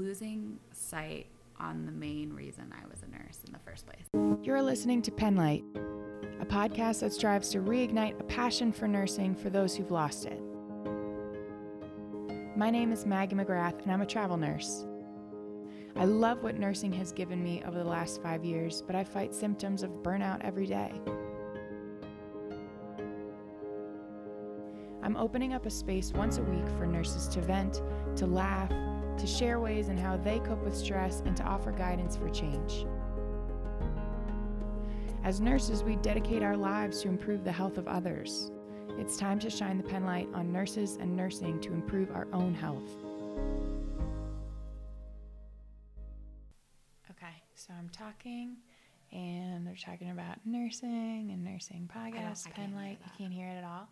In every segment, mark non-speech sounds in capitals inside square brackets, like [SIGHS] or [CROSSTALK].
losing sight on the main reason I was a nurse in the first place. You're listening to Penlight, a podcast that strives to reignite a passion for nursing for those who've lost it. My name is Maggie McGrath, and I'm a travel nurse. I love what nursing has given me over the last five years, but I fight symptoms of burnout every day. I'm opening up a space once a week for nurses to vent, to laugh, to share ways in how they cope with stress, and to offer guidance for change. As nurses, we dedicate our lives to improve the health of others. It's time to shine the penlight on nurses and nursing to improve our own health. Okay, so I'm talking, and they're talking about nursing and nursing podcast, I can't penlight. You can't hear it at all?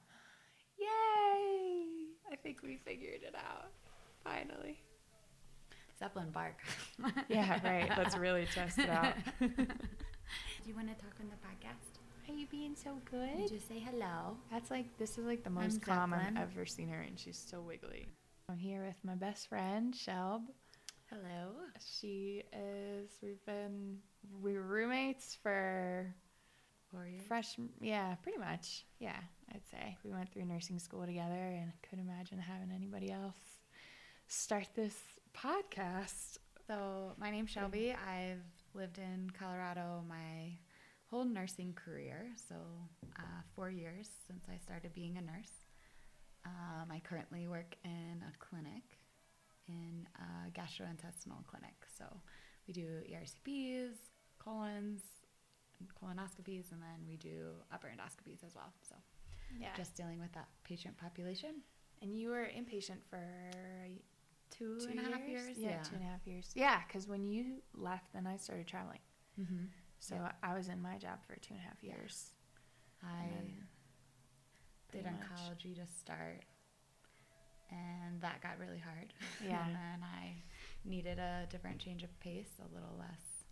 Yay! I think we figured it out. Finally. Zeppelin bark. Yeah, right. Let's really test it out. [LAUGHS] Do you want to talk on the podcast? Are you being so You good? just say hello. That's like this is like the most calm I've ever seen her, and she's so wiggly. I'm here with my best friend Shelb. Hello. She is. We've been we were roommates for Warrior. fresh. Yeah, pretty much. Yeah, I'd say we went through nursing school together, and couldn't imagine having anybody else start this podcast. So my name's Shelby. I've lived in Colorado my whole nursing career, so uh, four years since I started being a nurse. Um, I currently work in a clinic, in a gastrointestinal clinic. So we do ERCPs, colons, colonoscopies, and then we do upper endoscopies as well. So Yeah. just dealing with that patient population. and you were inpatient for Two two and a half years. Yeah, two and a half years. Yeah, because when you left, then I started traveling. Mm-hmm. So Yeah. I was in my job for two and a half years. I did pretty much- oncology to start, and that got really hard. [LAUGHS] Yeah. and then I needed a different change of pace, a little less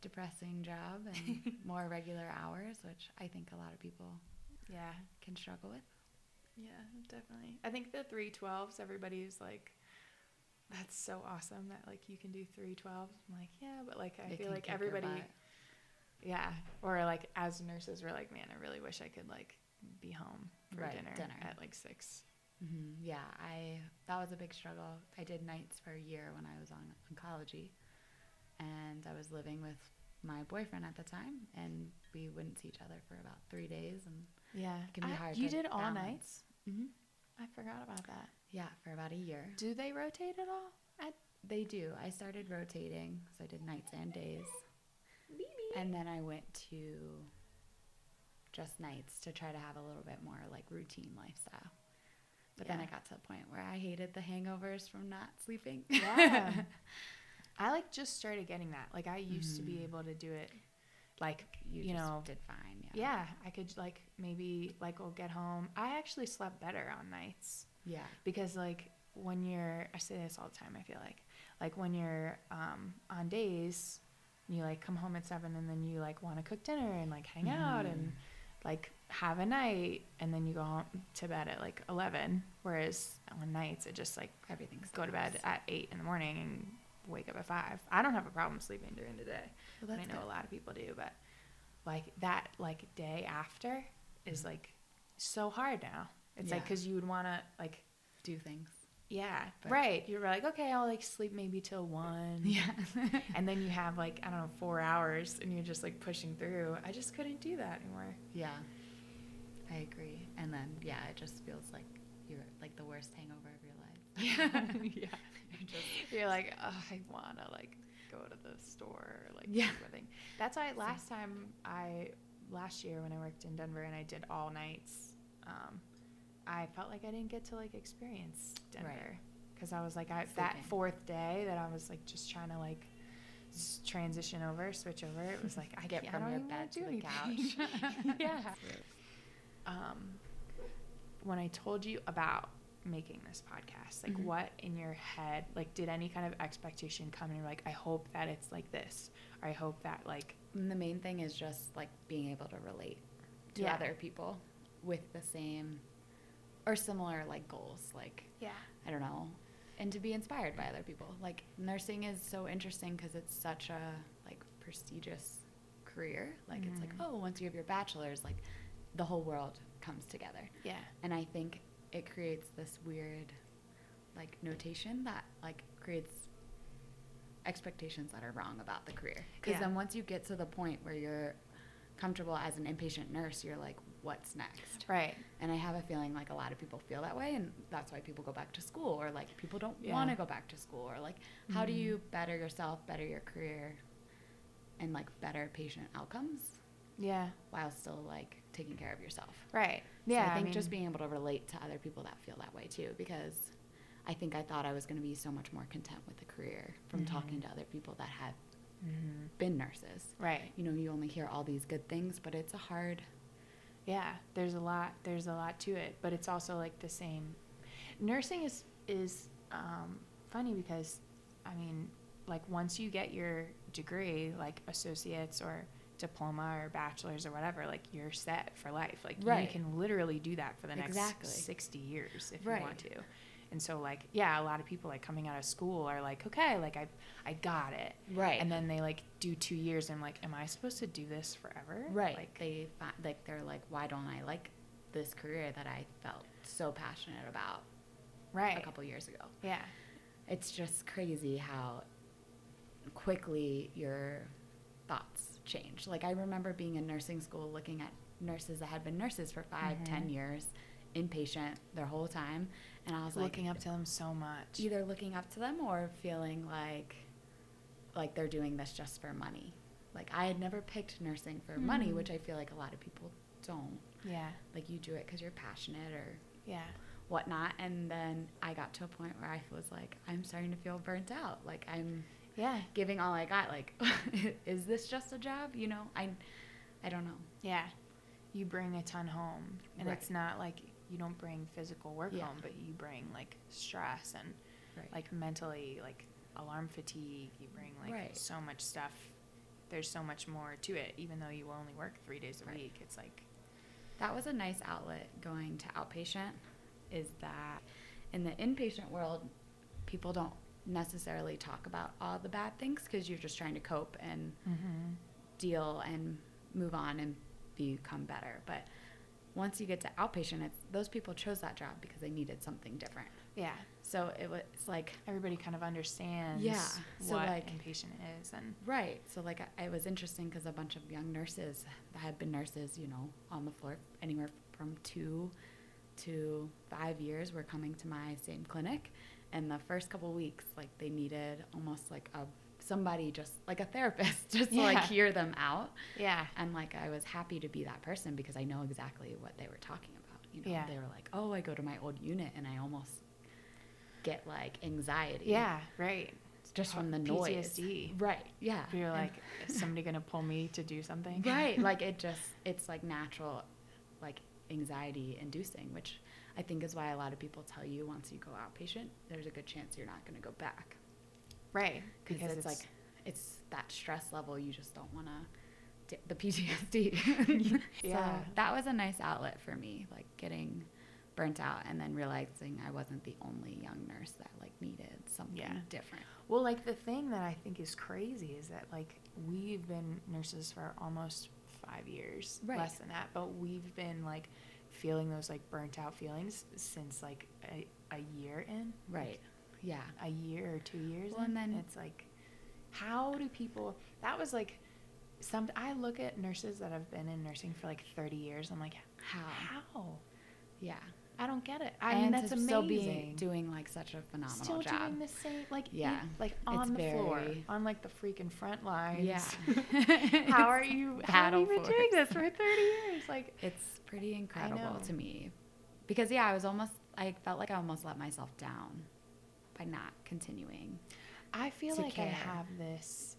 depressing job and [LAUGHS] more regular hours, which I think a lot of people Yeah, can struggle with. yeah, definitely. I think the three twelves. Everybody's like, "That's so awesome that like you can do three twelves." I'm like, yeah, but like I It feel like everybody, yeah, or like as nurses, we're like, man, I really wish I could like be home for Right, dinner, dinner. at like six. hmm Yeah, I that was a big struggle. I did nights for a year when I was on oncology, and I was living with my boyfriend at the time, and we wouldn't see each other for about three days, and Yeah, can be I- hard You did all balance. nights. hmm I forgot about that. Yeah, for about a year. Do they rotate at all? They do. I started rotating, so I did nights and days. And then I went to just nights to try to have a little bit more like routine lifestyle. But then I got to the point where I hated the hangovers from not sleeping. Yeah. [LAUGHS] I like just started getting that. Like I used to be Mhm. able to do it like you, You just know, did fine. Yeah. yeah, I could like maybe like we'll get home. I actually slept better on nights Yeah. because like when you're I say this all the time, I feel like like when you're um on days you like come home at 7 and then you like want to cook dinner and like hang out and Mhm. like have a night and then you go home to bed at like 11 whereas on nights it just like Everything's go to bed at eight in the morning and wake up at five. I don't have a problem sleeping during the day. Well, I know good. a lot of people do, but like that like day after is Mhm. like so hard now. It's like because you would want to like Do things. yeah But- right. You're like okay, I'll like sleep maybe till one. Yeah. [LAUGHS] And then you have like I don't know four hours, and you're just like pushing through. I just couldn't do that anymore. yeah. I agree. And then yeah, it just feels like you're like the worst hangover of your life. [LAUGHS] yeah. [LAUGHS] You're just You're like, oh, I wanna like go to the store, or, like Yeah. do everything. That's why last time I last year when I worked in Denver and I did all nights, um, I felt like I didn't get to like experience Denver Right. because I was like I, that fourth day that I was like just trying to like transition over, switch over. It was like I [LAUGHS] Get from I your bed to the couch. [LAUGHS] [LAUGHS] yeah. Um, when I told you about making this podcast, like Mhm. what in your head, like did any kind of expectation come you're like, I hope that it's like this, or I hope that like, And the main thing is just like being able to relate to Yeah. other people with the same or similar like goals. Like yeah, I don't know, and to be inspired by other people. Like nursing is so interesting because it's such a like prestigious career. Like it's like, Mhm. oh, once you have your bachelor's, like the whole world comes together. Yeah. And I think it creates this weird like notation that like creates expectations that are wrong about the career. Because Yeah. then once you get to the point where you're comfortable as an inpatient nurse, you're like, what's next? Right. And I have a feeling like a lot of people feel that way, and that's why people go back to school, or like people don't Yeah. want to go back to school, or like how do Mhm. you better yourself, better your career, and like better patient outcomes Yeah. while still like taking care of yourself. Right. So Yeah. I think just mean, being able to relate to other people that feel that way too, because I think I thought I was going to be so much more content with the career from talking Mhm. to other people that have Mhm. been nurses. Right. You know, you only hear all these good things, but it's a hard. Yeah. There's a lot. There's a lot to it, but it's also like the same. Nursing is is um, funny because, I mean, like once you get your degree, like associates or diploma or bachelor's or whatever, like you're set for life. Like Right. you can literally do that for the next Exactly. sixty years if Right. you want to. And so like yeah, a lot of people like coming out of school are like, okay, like I I got it. Right. And then they like do two years and I'm like, am I supposed to do this forever? Right. Like they fi- like they're like, why don't I like this career that I felt so passionate about right. a couple years ago? Yeah. It's just crazy how quickly your thoughts change. Like I remember being in nursing school looking at nurses that had been nurses for 5 10 Mhm. years, inpatient their whole time, and I was looking like up to them so much. either looking up to them or feeling like like they're doing this just for money. Like I had never picked nursing for money, Mhm. which I feel like a lot of people don't. Yeah. Like you do it because you're passionate or Yeah. whatnot. And then I got to a point where I was like, I'm starting to feel burnt out. Like I'm Yeah. giving all I got. Like, [LAUGHS] is this just a job? You know, I, I don't know. Yeah. You bring a ton home. And Right. it's not like you don't bring physical work Yeah. home, but you bring like stress and Right. like mentally like alarm fatigue. You bring like Right. so much stuff. There's so much more to it, even though you only work three days a Right. week. It's like that was a nice outlet going to outpatient. Is that in the inpatient world, people don't necessarily talk about all the bad things because you're just trying to cope and mm-hmm. deal and move on and become better. But once you get to outpatient, it's those people chose that job because they needed something different. yeah. So it was like Everybody kind of understands Yeah, so, what like- inpatient is and right. So like I, it was interesting because a bunch of young nurses that had been nurses, you know, on the floor anywhere from two to five years were coming to my same clinic, and the first couple weeks, like they needed almost like a somebody just like a therapist [LAUGHS] just to like hear them out. yeah. And like I was happy to be that person because I know exactly what they were talking about. You know, Yeah. they were like, "Oh, I go to my old unit and I almost get like anxiety." Yeah, right. just from the noise. PTSD. Right. Yeah. You're And- like, is somebody gonna pull me to do something? right. [LAUGHS] Like it just it's like natural, like anxiety inducing, which I think is why a lot of people tell you once you go outpatient, there's a good chance you're not going to go back right. because it's, it's, like it's that stress level you just don't want to the PTSD. [LAUGHS] Yeah. So that was a nice outlet for me, like getting burnt out and then realizing I wasn't the only young nurse that like needed something Yeah. different. well, like the thing that I think is crazy is that like we've been nurses for almost five years, Right. less than that, but we've been like feeling those like burnt out feelings since like a, a year in, Right. Yeah. a year or two years. Well, and then- it's like, how do people? That was like. Some I look at nurses that have been in nursing for like 30 years. I'm like, How? how? Yeah. I don't get it. I and mean, that's amazing. still be doing like such a phenomenal still job. doing the same, like Yeah. in- like It's on the floor, on like the freaking front lines. Yeah. [LAUGHS] [LAUGHS] how are you? How have you been doing this for 30 years? Like, It's pretty incredible to me. Because yeah, I was almost I felt like I almost let myself down by not continuing. I feel like I have this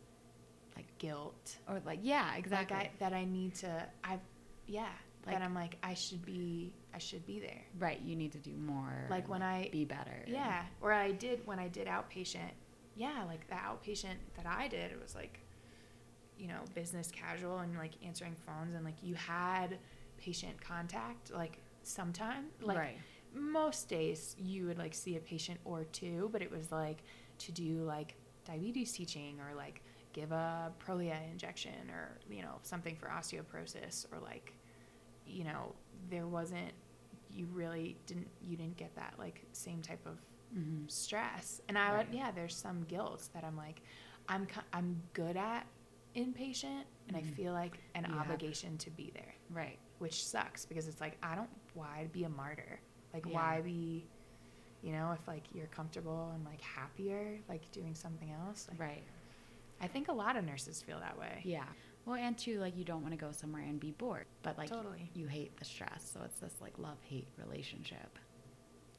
like guilt, Or like yeah, exactly. like I, that I need to. I've yeah. Like- that I'm like I should be. I should be there. right, you need to do more. Like when I- be better. Yeah. Or I did when I did outpatient. Yeah, like the outpatient that I did, it was like, you know, business casual and like answering phones and like you had patient contact like sometime like right. Most days you would like see a patient or two, but it was like to do like diabetes teaching or like give a Prolia injection or you know something for osteoporosis or like you know there wasn't you really didn't you didn't get that like same type of Mm-hmm. stress and I Right. would yeah there's some guilt that I'm like I'm I'm good at inpatient and I Mhm. feel like an have- obligation to be there Right. which sucks because it's like I don't why I'd be a martyr like Yeah. why be you know if like you're comfortable and like happier like doing something else like, Right. I think a lot of nurses feel that way Yeah. Well, and too, like you don't want to go somewhere and be bored, but like Totally. you hate the stress. So it's this like love hate relationship.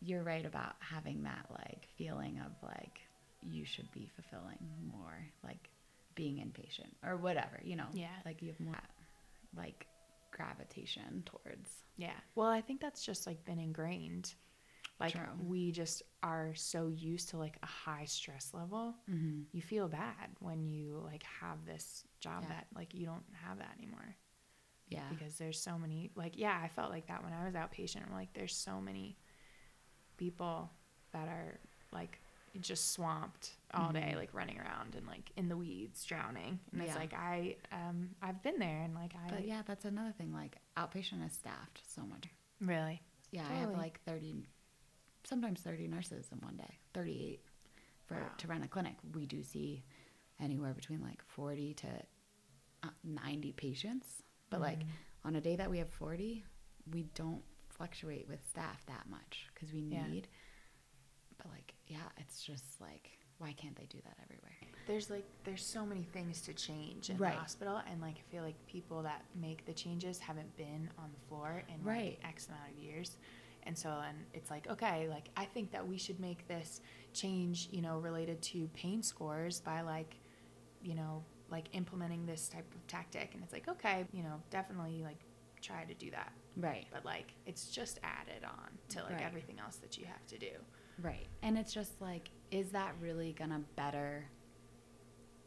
You're right about having that like feeling of like you should be fulfilling more, like being inpatient or whatever, you know? Yeah. Like you have more like gravitation towards. yeah well I think that's just like been ingrained like True. we just are so used to like a high stress level Mm-hmm. you feel bad when you like have this job Yeah. that like you don't have that anymore Yeah. because there's so many like yeah i felt like that when i was outpatient I'm like there's so many people that are like just swamped all day Mhm. like running around and like in the weeds drowning and it's like i um i've been there and like i But yeah, that's another thing. Like outpatient is staffed so much. really Yeah, I have like 30, sometimes 30 nurses in one day, 38 for Wow. to run a clinic. We do see anywhere between like 40 to uh, 90 patients. But like Mhm. on a day that we have 40, we don't fluctuate with staff that much because we Yeah. need. But like, yeah, it's just like, why can't they do that everywhere? there's like there's so many things to change in Right. the hospital and like i feel like people that make the changes haven't been on the floor in Right. like x amount of years and so and it's like okay like i think that we should make this change you know related to pain scores by like you know like implementing this type of tactic and it's like okay you know definitely like try to do that Right. but like it's just added on to like Right. everything else that you have to do Right. And it's just like, is that really going to better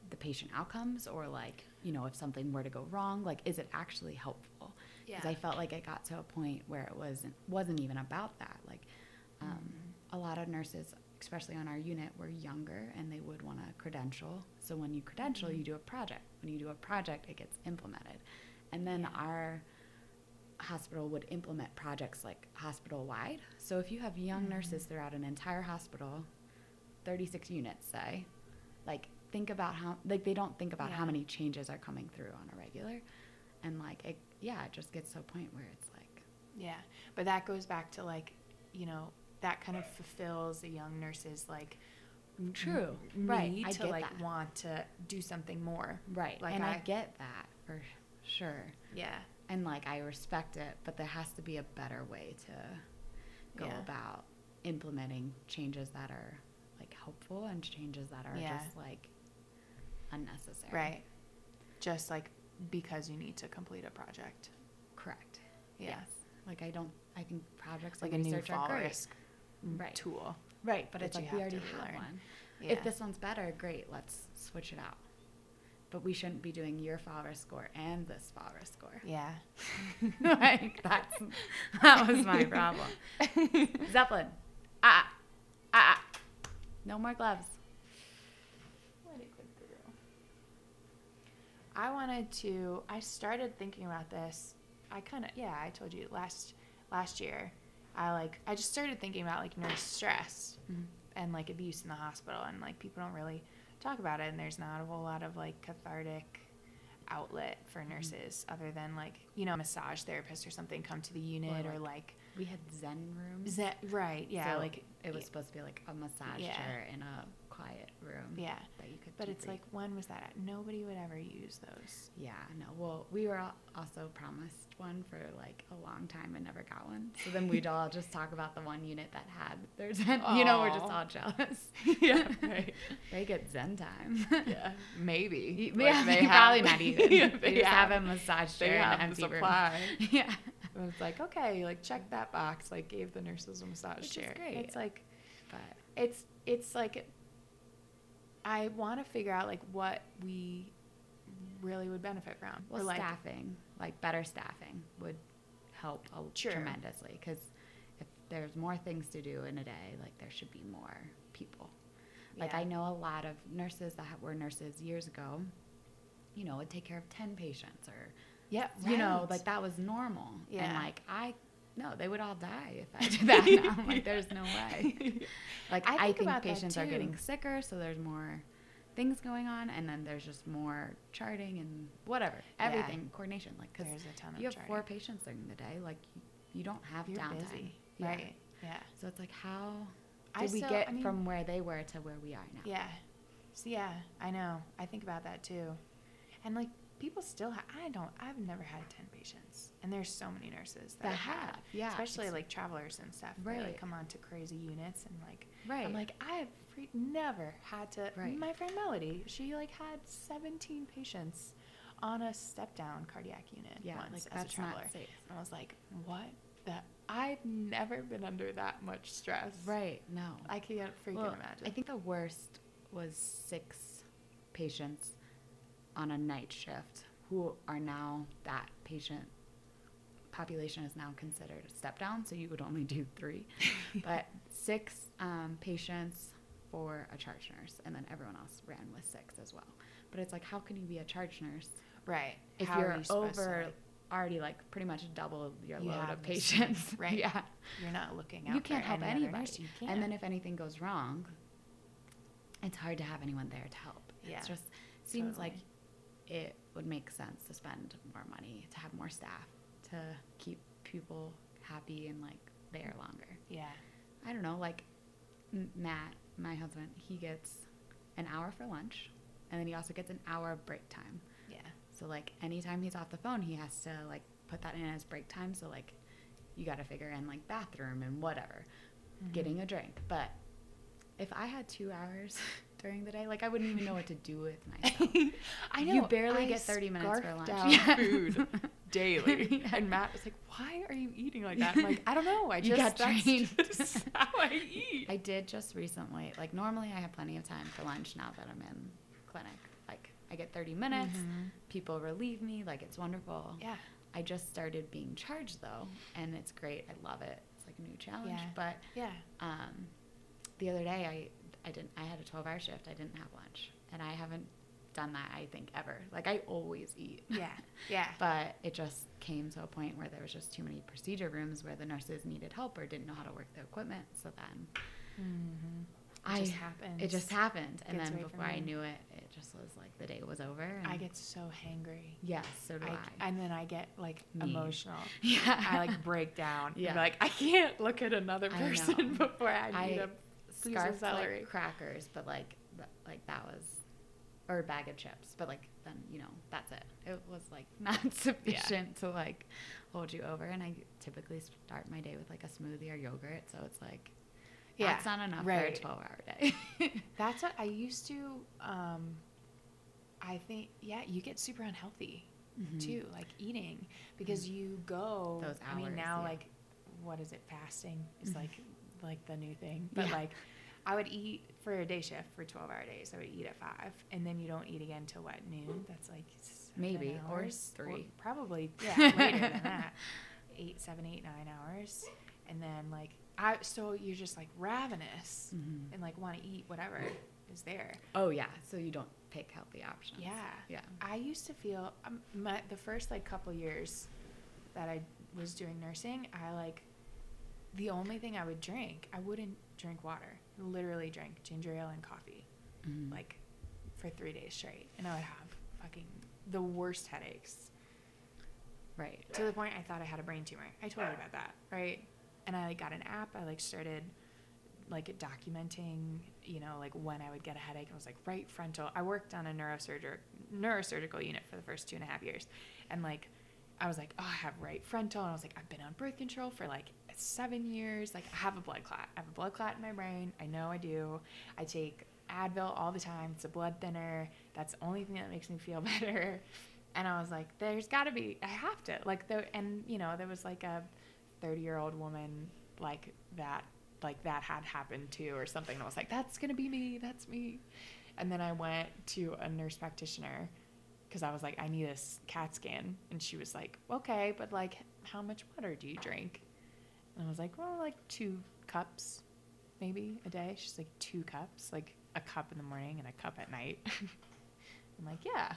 the patient outcomes? Or, like, you know, if something were to go wrong, like, is it actually helpful? Because I felt like it got to a point where it wasn't, wasn't even about that. Like, um, Mm-hmm. a lot of nurses, especially on our unit, were younger and they would want to credential. So when you credential, Mhm. you do a project. When you do a project, it gets implemented. And then Yeah. our hospital would implement projects like hospital wide. So if you have young Mhm. nurses throughout an entire hospital, 36 units, say, like think about how like they don't think about how many changes are coming through on a regular. And like it yeah, it just gets to a point where it's like Yeah, but that goes back to like, you know, that kind of fulfills a young nurse's like True. Right, need I to get like that. want to do something more. right. Like and I, I- get that for sure. Yeah. And like I respect it, but there has to be a better way to go Yeah. about implementing changes that are helpful and changes that are Yeah. just like unnecessary. Right. Just like because you need to complete a project. Correct. Yeah. Yes. Like I don't. I think projects Like a new fall great. risk Right. tool. Right, but it's like we already have one. Yeah. If this one's better, great. Let's switch it out. But we shouldn't be doing your fall risk score and this fall risk score. Yeah. [LAUGHS] like that's that was my problem. [LAUGHS] Zeppelin. Ah. Ah. No more gloves. Let it go through. I wanted to. I started thinking about this. I kind of yeah. I told you last last year. I like. I just started thinking about like nurse stress mm-hmm. and like abuse in the hospital, and like people don't really talk about it, and there's not a whole lot of like cathartic outlet for mm-hmm. nurses other than like you know massage therapist or something come to the unit or, like, like, We had Zen rooms. Zen, right yeah So like it was supposed to be like a massage Yeah. chair in a quiet room. yeah That you could. but it's like when was that at? nobody would ever use those Yeah, no. Well, we were also promised one for like a long time and never got one. So then we'd all just talk about the one unit that had their Zen. [LAUGHS] You know, we're just all jealous. [LAUGHS] Yeah, right. [LAUGHS] they get Zen time. yeah maybe Y- yeah, they probably not even. yeah, they just have, a massage they chair in have an the empty room. yeah. and it's like okay like check that box like gave the nurses a massage Which chair great. it's like But it's it's like I want to figure out like what we really would benefit from. well, like staffing, like better staffing, would help a- True. tremendously because if there's more things to do in a day, like there should be more people. Like Yeah. I know a lot of nurses that were nurses years ago, you know, would take care of 10 patients or Yeah. you know, like that was normal. Yeah. And like I no, they would all die if I did that now. [LAUGHS] I'm like [LAUGHS] there's no way. [LAUGHS] Like I I think think, about that patients are getting sicker, so there's more things going on and then there's just more charting and whatever. Yeah. Everything, coordination like cuz There's a ton of you have charting. four patients during the day, like you, you don't have You're downtime. busy. Yeah. Right. Yeah. So it's like how I did we still- get I mean- from where they were to where we are now? Yeah. So yeah, I know. I think about that too. And like people still ha- I don't I've never had 10 patients. And there's so many nurses that, That have, have, yeah, Especially like travelers and stuff. They like come on to crazy units and like Right. I'm like I have free- never had to Right. my friend Melody, she like had 17 patients on a step down cardiac unit yeah, once like as a traveler. And I was like, what that I've never been under that much stress. Right. No. I can't freaking Well, imagine. I think the worst was six patients on a night shift who are now that patient population is now considered a step down, so you would only do three. [LAUGHS] but six um, patients for a charge nurse, and then everyone else ran with six as well. But it's like, how can you be a charge nurse right. if How you're you over already like pretty much double your You load of patients? [LAUGHS] [LAUGHS] right. Yeah. You're not looking out. You can't for help any anybody. nurse, You can't. And then if anything goes wrong, it's hard to have anyone there to help. Yeah, It just seems like totally. It would make sense to spend more money, to have more staff, to keep people happy and like there longer. yeah, I don't know, like Matt, my husband, he gets an hour for lunch and then he also gets an hour of break time. yeah, So like anytime he's off the phone, he has to like put that in as break time. So like you got to figure in like bathroom and whatever, Mhm. getting a drink. But if I had two hours [LAUGHS] during the day, like I wouldn't even know what to do with [LAUGHS] myself. I know. You barely I get 30 minutes for lunch. down Yeah. food [LAUGHS] daily. Yeah. And Matt was like, "Why are you eating like that?" I'm like, "I don't know. I You just got that's trained. [LAUGHS] just how I eat." I did just recently. Like normally I have plenty of time for lunch now that I'm in clinic. Like I get 30 minutes. Mhm. People relieve me. Like it's wonderful. Yeah, I just started being charged though, and it's great. I love it. It's like a new challenge. Yeah. But yeah, um, the other day I I didn't I had a 12 hour shift. I didn't have lunch, and I haven't done that I think ever. Like I always eat. yeah, yeah. [LAUGHS] But it just came to a point where there was just too many procedure rooms where the nurses needed help or didn't know how to work the equipment. So then mm-hmm. I It just happened. it just happened, and then before I knew it, it just was like the day was over. And I get so hangry. yes, so do I. I, and then I get like Me. emotional. [LAUGHS] yeah, I like break down. Yeah. Like I can't look at another person know. [LAUGHS] before I need I a piece of scarfed celery. like crackers, but like th- like that was, or a bag of chips, but like then you know that's it. It was like [LAUGHS] not sufficient to like hold you over, and I typically start my day with like a smoothie or yogurt, so it's like Yeah, that's not enough right. for a twelve hour day. [LAUGHS] That's what I used to. Um, I think yeah, you get super unhealthy Mhm. too, like eating because you go. Those hours. I mean now yeah. like, what is it? Fasting is Mhm. like like the new thing. But Yeah. like, I would eat for a day shift for twelve hour days. I would eat at five, and then you don't eat again till what noon? That's like Maybe, or hours, three. probably yeah later than that. [LAUGHS] Eight, seven, eight, nine hours, and then like I. So you're just like ravenous Mhm. and like want to eat whatever is there. Oh yeah, so you don't pick healthy options. Yeah. yeah. I used to feel um, my, the first like couple years that I was doing nursing, I like the only thing I would drink, I wouldn't drink water. Literally drank ginger ale and coffee Mhm. like for 3 days straight and I would have fucking the worst headaches right. to the point I thought I had a brain tumor. I told you about that, right? And I like got an app. I like started like documenting, you know, like when I would get a headache. I was like right frontal. I worked on a neurosurgery neurosurgical unit for the first two and a half years, and like I was like, oh, I have right frontal, and I was like, I've been on birth control for like seven years. Like I have a blood clot. I have a blood clot in my brain. I know I do. I take Advil all the time. It's a blood thinner. That's the only thing that makes me feel [LAUGHS] better. And I was like, there's got to be, I have to. Like, there, and, you know, there was like a 30 year old woman like that, like that had happened too, or something. And I was like, that's to be me. That's me. And then I went to a nurse practitioner because I was like, I need a CAT scan. And she was like, okay, but like, how much water do you drink? And I was like, well, like two cups, maybe a day. She's like, two cups, like a cup in the morning and a cup at night. [LAUGHS] I'm like, yeah.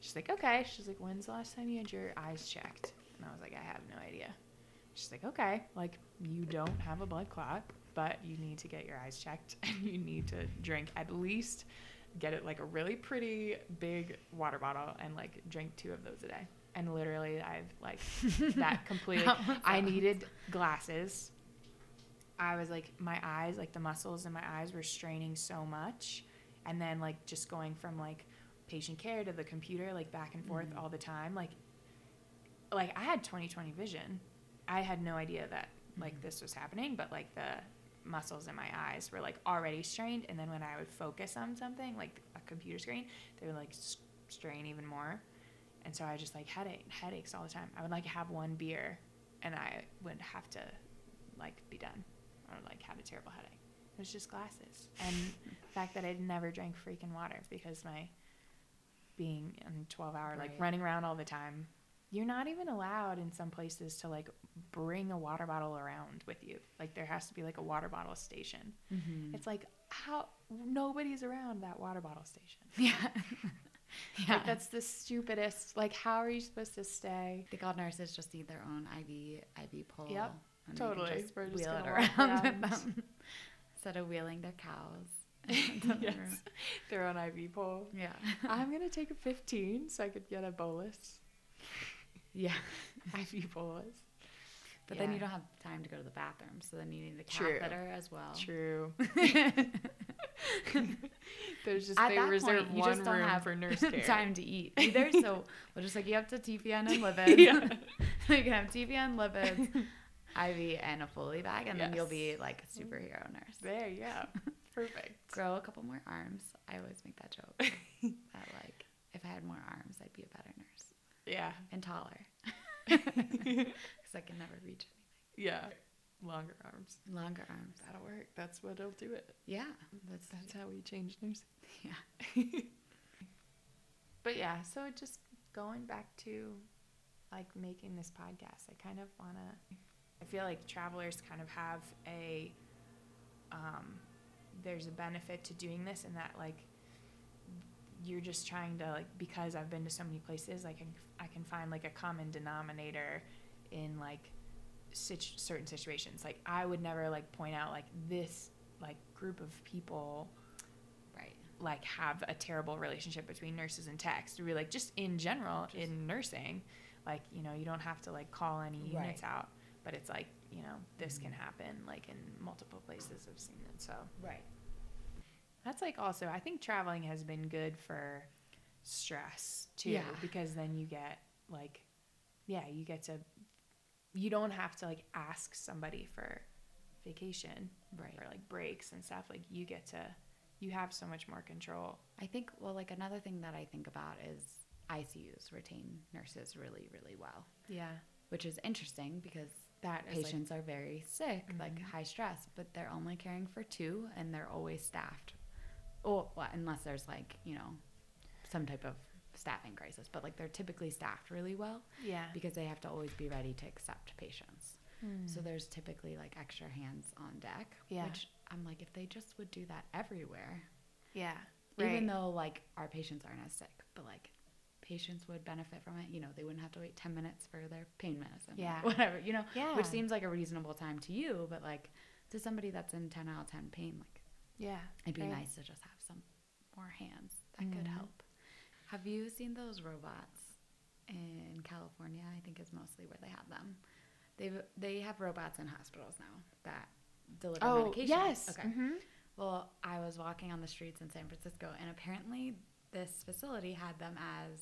She's like, okay. She's like, when's the last time you had your eyes checked? And I was like, I have no idea. She's like, okay, like you don't have a blood clot, but you need to get your eyes checked [LAUGHS] and you need to drink at least get it like a really pretty big water bottle and like drink two of those a day. And literally, I've like [LAUGHS] that completely. I needed [LAUGHS] glasses. I was like, my eyes, like the muscles in my eyes were straining so much. And then, like, just going from like patient care to the computer, like back and forth Mhm. all the time. Like, like I had 20/20 vision. I had no idea that like Mhm. this was happening, but like the muscles in my eyes were like already strained. And then when I would focus on something, like a computer screen, they would like strain even more. And so I just like headache headaches all the time. I would like have one beer, and I would have to like be done, or like have a terrible headache. It was just glasses, and [LAUGHS] the fact that I never drank freaking water because my being in twelve hour like Right. running around all the time. You're not even allowed in some places to like bring a water bottle around with you. Like there has to be like a water bottle station. Mhm. It's like how nobody's around that water bottle station. yeah. [LAUGHS] [LAUGHS] yeah. Like that's the stupidest. Like how are you supposed to stay? I think all nurses just need their own IV IV pole. Yep, and totally. We're just wheel it [LAUGHS] around, them instead of wheeling their cows. [LAUGHS] yes, their own IV pole. Yeah. I'm gonna take a 15 so I could get a bolus. yeah. IV bolus. But then you don't have time to go to the bathroom, so then you need a True. catheter as well. True. [LAUGHS] There's just At they reserve point, you one just don't room have for nurse [LAUGHS] care. time to eat either. So [LAUGHS] we'll just like you have to TPN and lipids. Yeah. you can have TPN, lipids, IV, and a Foley bag, and then you'll be like a superhero nurse. There, yeah, perfect. Grow a couple more arms. I always make that joke. that like if I had more arms, I'd be a better nurse Yeah, and taller. Because I can never reach anything. yeah. Longer arms. Longer arms. That'll work. That's what'll do it. Yeah, that's That's how we change nursing. [LAUGHS] yeah. [LAUGHS] But yeah, so just going back to like making this podcast, I kind of want to I feel like travelers kind of have a um there's a benefit to doing this in that like you're just trying to like because I've been to so many places, I can I can find like a common denominator in like situ- certain situations. Like I would never like point out like this like group of people Right. like have a terrible relationship between nurses and techs. To be like just in general Just- in nursing, like you know you don't have to like call any units Right. out, but it's like you know this Mhm. can happen like in multiple places. I've seen it, so Right. that's like also I think traveling has been good for stress too Yeah. because then you get like yeah you get to you don't have to like ask somebody for vacation Right. or like breaks and stuff like you get to you have so much more control I think, well, like another thing that I think about is ICUs retain nurses really, really well, yeah which is interesting because that is like patients are very sick, like Mhm. high stress, but they're only caring for two and they're always staffed. Oh, well, unless there's like, you know, some type of staffing crisis, but like they're typically staffed really well yeah because they have to always be ready to accept patients. Hmm. So there's typically like extra hands on deck, Yeah. which I'm like, if they just would do that everywhere, yeah Right. even though like our patients aren't as sick, but like patients would benefit from it. You know, they wouldn't have to wait 10 minutes for their pain medicine. Yeah. Whatever, you know, yeah which seems like a reasonable time to you, but like to somebody that's in 10 out of 10 pain, like yeah it'd be right. nice to just have some more hands that could Mhm. help. Have you seen those robots in California? I think is mostly where they have them. They've they have robots in hospitals now that deliver oh medication. yes Okay. Mhm. Well, I was walking on the streets in San Francisco, and apparently this facility had them as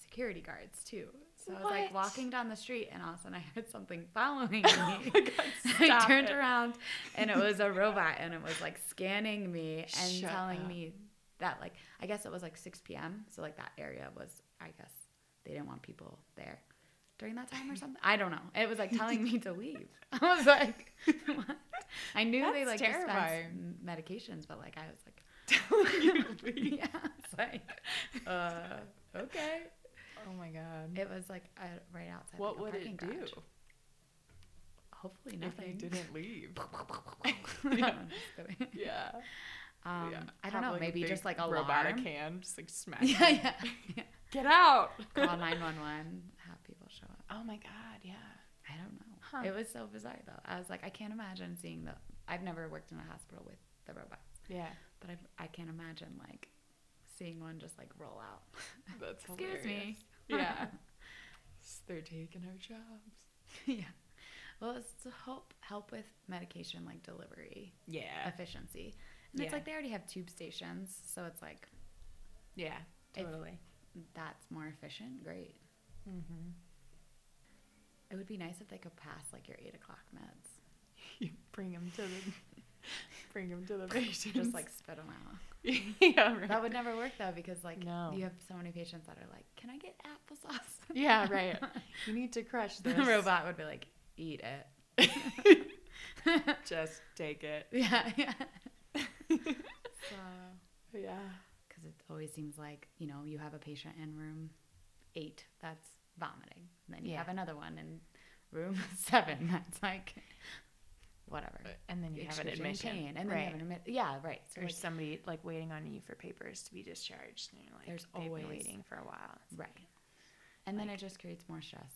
security guards too. So I was like walking down the street, and all of a sudden I heard something following [LAUGHS] me. oh my god [LAUGHS] I turned it. around, and it was a [LAUGHS] robot, and it was like scanning me and Shut telling up. me that like I guess it was like 6 p.m. So like that area was I guess they didn't want people there during that time or [LAUGHS] something. I don't know. It was like telling me to leave. [LAUGHS] [LAUGHS] I was like, what? I knew they That's like terrifying. dispense medications, but like I was like, telling you to leave. yeah, it's like, uh, okay. oh my god It was like uh, right outside. what like, would it do garage. hopefully if nothing. they didn't leave. Yeah. Yeah. Um, yeah. I don't know. like, maybe just like a robotic alarm. hand, just like [LAUGHS] smack. Yeah, yeah. yeah. Get out. Call [LAUGHS] nine one one. Have people show up. Oh my god, yeah. I don't know. Huh. It was so bizarre though. I was like, I can't imagine seeing the. I've never worked in a hospital with the robots, Yeah. but I I can't imagine like seeing one just like roll out. [LAUGHS] That's Excuse me. Yeah. They're taking our jobs. yeah. Well, it's to help help with medication like delivery Yeah. efficiency, and it's like they already have tube stations, so it's like Yeah. Totally. that's more efficient. Great. mm-hmm. It would be nice if they could pass like your eight o'clock meds. [LAUGHS] You bring them to the [LAUGHS] bring them to the patient. Just like spit them out. [LAUGHS] yeah, right. That would never work though because like No. you have so many patients that are like, "Can I get applesauce?" Yeah, right. You need to crush the this. robot would be like, "Eat it." Just take it. yeah, yeah. So, Yeah. because it always seems like you know you have a patient in room eight that's vomiting, and then you Yeah. have another one in room [LAUGHS] seven that's like whatever. And then you have an excruciating admission. pain, and then right. you have an admit. Yeah, right. So There's like, somebody like waiting on you for papers to be discharged. And you're like, There's they've always- been waiting for a while. It's right, and then like- it just creates more stress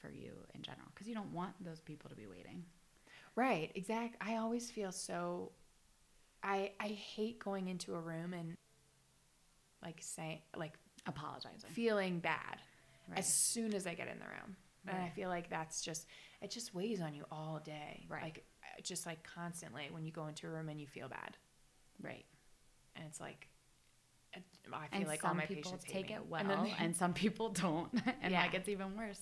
for you in general because you don't want those people to be waiting. Right, exact. I always feel so. I I hate going into a room and like saying like Apologizing. feeling bad Right. as soon as I get in the room, and I feel like that's just it just weighs on you all day. Right. Like uh, just like constantly when you go into a room and you feel bad, right. and it's like. I feel and like some all my people patients take it [LAUGHS] well and and, some people don't [LAUGHS] and Yeah. like it's even worse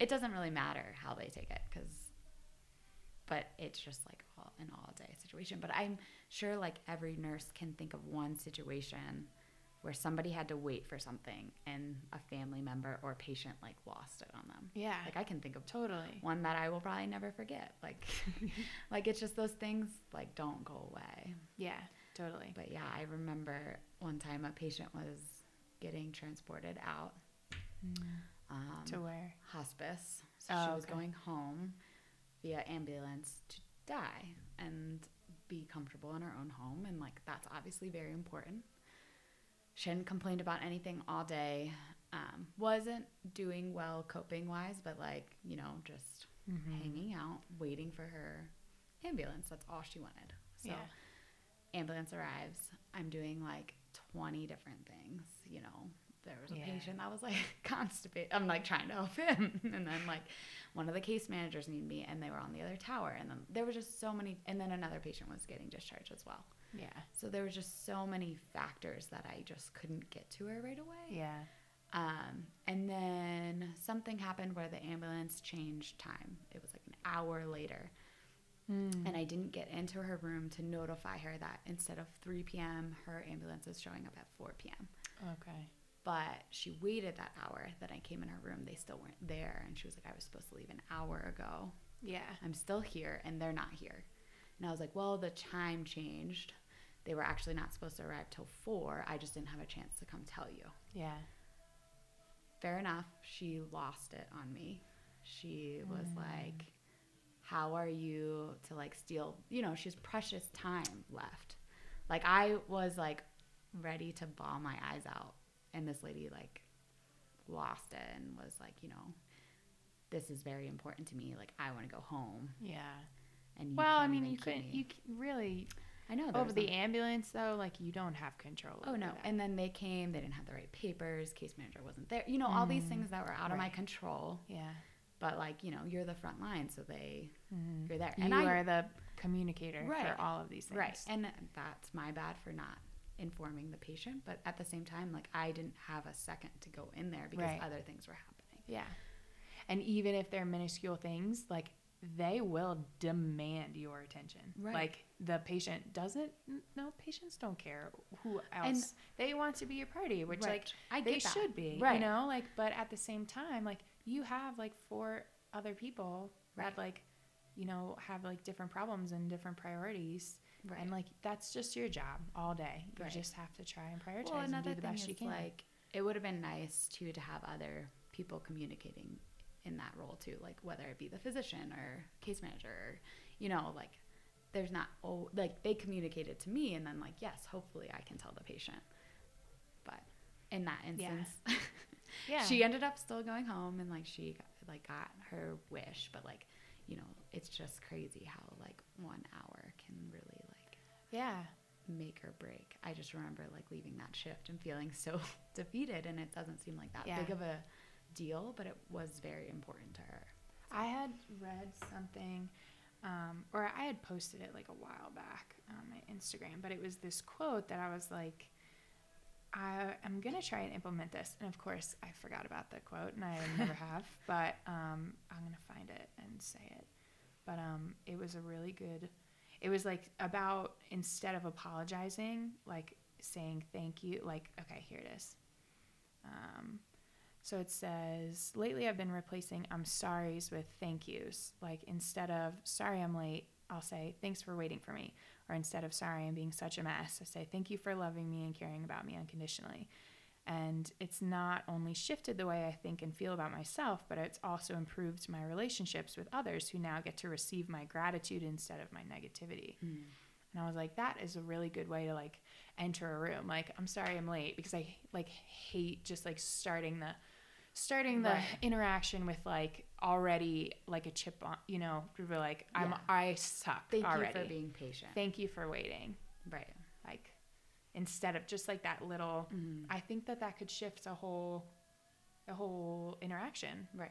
it doesn't really matter how they take it because but it's just like all, an all day situation but i'm sure like every nurse can think of one situation where somebody had to wait for something and a family member or patient like lost it on them yeah, like i can think of totally. one that i will probably never forget like [LAUGHS] [LAUGHS] like it's just those things like don't go away Yeah, totally. but yeah, I remember one time a patient was getting transported out um, to where? hospice. So Oh, she was okay. going home via ambulance to die and be comfortable in her own home. And like, that's obviously very important. She hadn't complained about anything all day. Um, wasn't doing well coping wise, but like, you know, just Mm-hmm. hanging out, waiting for her ambulance. That's all she wanted. So yeah. ambulance arrives. I'm doing like 20 different things. You know, there was a Yeah. patient that was like [LAUGHS] constipated. I'm like trying to help [LAUGHS] him. And then like one of the case managers needed me and they were on the other tower. And then there were just so many. And then another patient was getting discharged as well. Yeah. So there were just so many factors that I just couldn't get to her right away. Yeah. Um, and then something happened where the ambulance changed time. It was like an hour later Mm. and I didn't get into her room to notify her that instead of 3 p.m., her ambulance is showing up at 4 p.m. Okay. But she waited that hour. Then I came in her room, they still weren't there. And she was like, I was supposed to leave an hour ago. Yeah. I'm still here, and they're not here. And I was like, Well, the time changed. They were actually not supposed to arrive till 4. I just didn't have a chance to come tell you. Yeah. Fair enough. She lost it on me. She was Mm. like, How are you to like steal? You know, she's precious time left. Like, I was like ready to bawl my eyes out. And this lady like lost it and was like, You know, this is very important to me. Like, I want to go home. Yeah. And you Well, I mean, you couldn't. me." You really I know. over the ambulance though. Like you don't have control. Oh no! that. And then they came. They didn't have the right papers. Case manager wasn't there. You know, all these Mm, things that were out of my control. yeah. But like, you know, you're the front line, so they Mm-hmm. you're there. You And I are the communicator Right. for all of these things. right, and that's my bad for not informing the patient. But at the same time, like I didn't have a second to go in there because Right. other things were happening. yeah. And even if they're minuscule things, like they will demand your attention. Right. Like the patient doesn't. No, patients don't care who else And they want to be your party, which like I they that. should be Right. you know like but at the same time like you have like four other people Right. that like you know have like different problems and different priorities Right. and like that's just your job all day you Right. just have to try and prioritize well, and do the thing best you can like it would have been nice too to have other people communicating in that role too, like whether it be the physician or case manager, or, you know, like there's not oh like they communicated to me and then like yes, hopefully I can tell the patient. But in that instance, [LAUGHS] Yeah. she ended up still going home and like she got, like got her wish, but like you know, it's just crazy how like one hour can really yeah. make or break. I just remember like leaving that shift and feeling so [LAUGHS] defeated, and it doesn't seem like that Yeah. big of a deal, but it was very important to her. I had read something, um, or I had posted it like a while back on my Instagram, but it was this quote that I was like, I am gonna try and implement this, and of course I forgot about the quote, and I never [LAUGHS] have, but um, I'm gonna find it and say it. But um, it was a really good. It was like about instead of apologizing, like saying thank you. Like okay, here it is. Um, so it says, lately I've been replacing I'm sorry's with thank yous. Like instead of sorry I'm late, I'll say thanks for waiting for me. Or instead of sorry I'm being such a mess, I say thank you for loving me and caring about me unconditionally. And it's not only shifted the way I think and feel about myself, but it's also improved my relationships with others who now get to receive my gratitude instead of my negativity. Hmm. And I was like, that is a really good way to like enter a room. Like, I'm sorry I'm late because I like hate just like starting the starting the Right. interaction with like already like a chip on, you know, we're like I'm Yeah. I suck Thank already. you for being patient. Thank you for waiting. right. Instead of just like that little Mhm. I think that that could shift a whole a whole interaction Right.